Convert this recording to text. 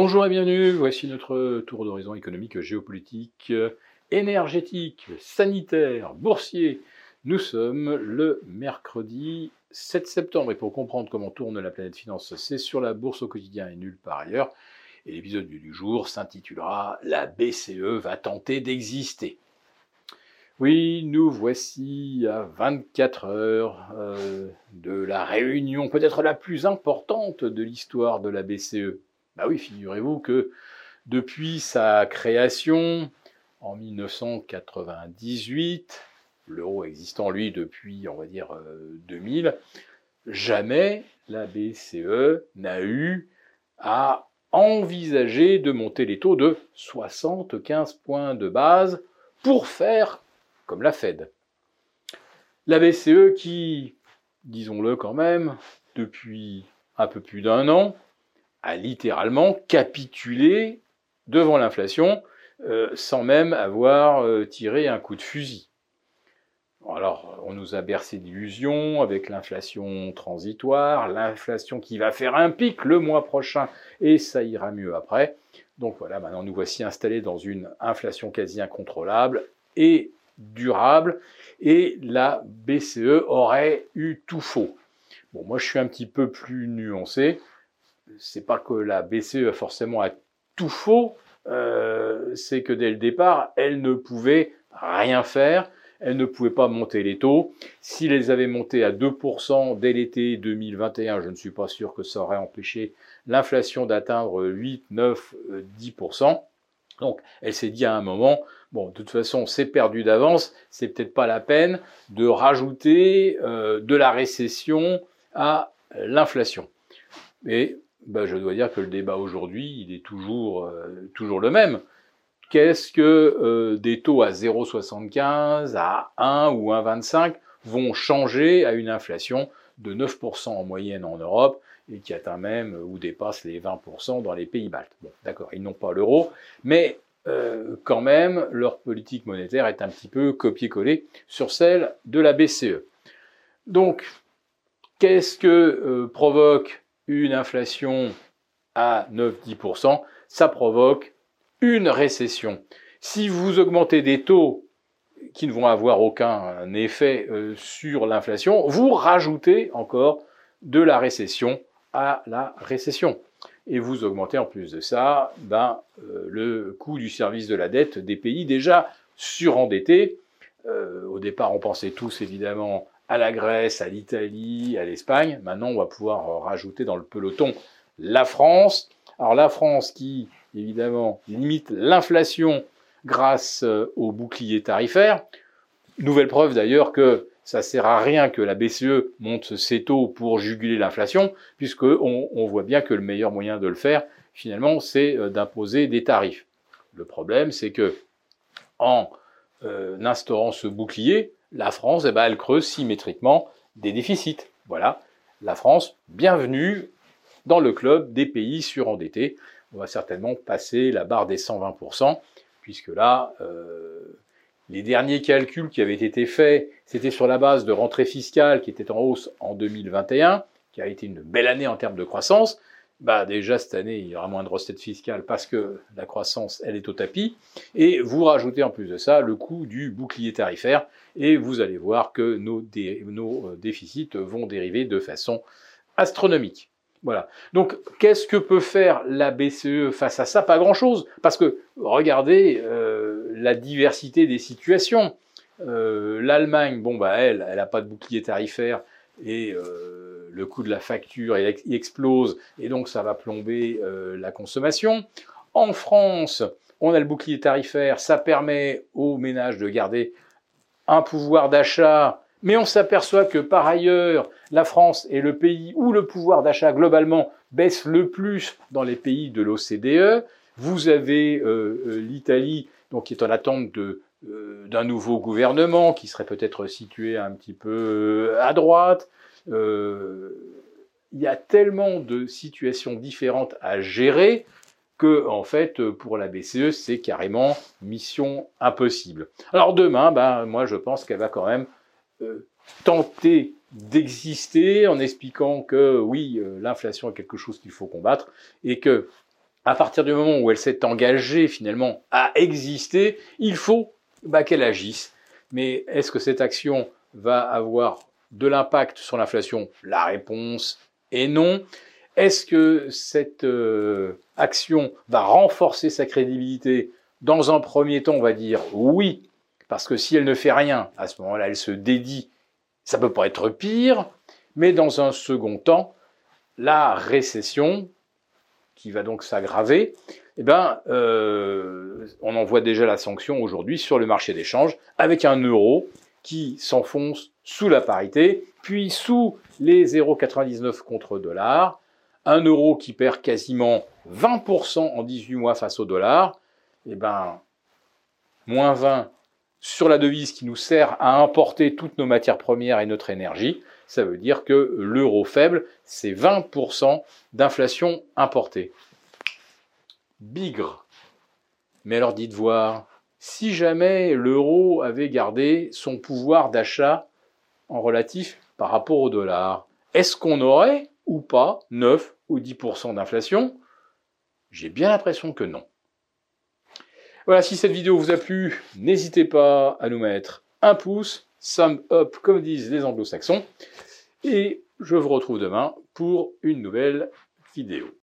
Bonjour et bienvenue, voici notre tour d'horizon économique, géopolitique, énergétique, sanitaire, boursier. Nous sommes le mercredi 7 septembre et pour comprendre comment tourne la planète finance, c'est sur la bourse au quotidien et nulle part ailleurs. Et l'épisode du jour s'intitulera La BCE va tenter d'exister. Oui, nous voici à 24 heures euh, de la réunion peut-être la plus importante de l'histoire de la BCE. Bah oui, figurez-vous que depuis sa création en 1998, l'euro existant lui depuis, on va dire, 2000, euh, jamais la BCE n'a eu à envisager de monter les taux de 75 points de base pour faire comme la Fed. La BCE qui, disons-le quand même, depuis un peu plus d'un an, a littéralement capitulé devant l'inflation euh, sans même avoir euh, tiré un coup de fusil. Alors, on nous a bercé d'illusions avec l'inflation transitoire, l'inflation qui va faire un pic le mois prochain et ça ira mieux après. Donc voilà, maintenant nous voici installés dans une inflation quasi incontrôlable et durable et la BCE aurait eu tout faux. Bon, moi je suis un petit peu plus nuancé c'est pas que la BCE a forcément à tout faux, euh, c'est que dès le départ, elle ne pouvait rien faire, elle ne pouvait pas monter les taux. S'il les avait montés à 2% dès l'été 2021, je ne suis pas sûr que ça aurait empêché l'inflation d'atteindre 8, 9, 10%. Donc, elle s'est dit à un moment, bon, de toute façon, c'est perdu d'avance, c'est peut-être pas la peine de rajouter euh, de la récession à l'inflation. Mais ben, je dois dire que le débat aujourd'hui, il est toujours, euh, toujours le même. Qu'est-ce que euh, des taux à 0,75, à 1 ou 1,25 vont changer à une inflation de 9% en moyenne en Europe et qui atteint même ou dépasse les 20% dans les pays baltes? Bon, d'accord, ils n'ont pas l'euro, mais euh, quand même, leur politique monétaire est un petit peu copié-collé sur celle de la BCE. Donc, qu'est-ce que provoque une inflation à 9-10%, ça provoque une récession. Si vous augmentez des taux qui ne vont avoir aucun effet euh, sur l'inflation, vous rajoutez encore de la récession à la récession. Et vous augmentez en plus de ça ben, euh, le coût du service de la dette des pays déjà surendettés. Euh, au départ, on pensait tous évidemment à la Grèce, à l'Italie, à l'Espagne. Maintenant, on va pouvoir euh, rajouter dans le peloton la France. Alors la France qui, évidemment, limite l'inflation grâce euh, au bouclier tarifaire. Nouvelle preuve d'ailleurs que ça sert à rien que la BCE monte ses taux pour juguler l'inflation, puisque on, voit bien que le meilleur moyen de le faire, finalement, c'est euh, d'imposer des tarifs. Le problème, c'est que en instaurant ce bouclier, la France, eh ben, elle creuse symétriquement des déficits. Voilà, la France, bienvenue dans le club des pays surendettés. On va certainement passer la barre des 120%, puisque là, euh, les derniers calculs qui avaient été faits, c'était sur la base de rentrée fiscale qui était en hausse en 2021, qui a été une belle année en termes de croissance, bah déjà cette année, il y aura moins de recettes fiscales parce que la croissance, elle est au tapis. Et vous rajoutez en plus de ça le coût du bouclier tarifaire et vous allez voir que nos, euh, déficits vont dériver de façon astronomique. Voilà. Donc, qu'est-ce que peut faire la BCE face à ça? Pas grand-chose, parce que regardez euh, la diversité des situations. Euh, L'Allemagne, bon bah elle, elle n'a pas de bouclier tarifaire et euh, le coût de la facture explose et donc ça va plomber euh, la consommation. En France, on a le bouclier tarifaire, ça permet aux ménages de garder un pouvoir d'achat, mais on s'aperçoit que par ailleurs, la France est le pays où le pouvoir d'achat globalement baisse le plus dans les pays de l'OCDE. Vous avez euh, euh, l'Italie, donc qui est en attente d'un nouveau gouvernement qui serait peut-être situé un petit peu à droite. Euh, il y a tellement de situations différentes à gérer que, en fait, pour la BCE, c'est carrément mission impossible. Alors demain, ben, moi, je pense qu'elle va quand même euh, tenter d'exister en expliquant que oui, euh, l'inflation est quelque chose qu'il faut combattre et que à partir du moment où elle s'est engagée finalement à exister, il faut bah, qu'elle agisse. Mais est-ce que cette action va avoir de l'impact sur l'inflation La réponse est non. Est-ce que cette euh, action va renforcer sa crédibilité Dans un premier temps, on va dire oui, parce que si elle ne fait rien, à ce moment-là, elle se dédie. Ça peut pas être pire, mais dans un second temps, la récession, qui va donc s'aggraver, eh ben, euh, on en voit déjà la sanction aujourd'hui sur le marché d'échange, avec un euro qui s'enfonce sous la parité, puis sous les 0,99 contre dollar, un euro qui perd quasiment 20% en 18 mois face au dollar, et eh ben, moins 20 sur la devise qui nous sert à importer toutes nos matières premières et notre énergie, ça veut dire que l'euro faible, c'est 20% d'inflation importée. Bigre. Mais alors dites voir, si jamais l'euro avait gardé son pouvoir d'achat en relatif par rapport au dollar, est-ce qu'on aurait ou pas 9 ou 10% d'inflation? J'ai bien l'impression que non. Voilà, si cette vidéo vous a plu, n'hésitez pas à nous mettre un pouce, thumb up comme disent les anglo-saxons, et je vous retrouve demain pour une nouvelle vidéo.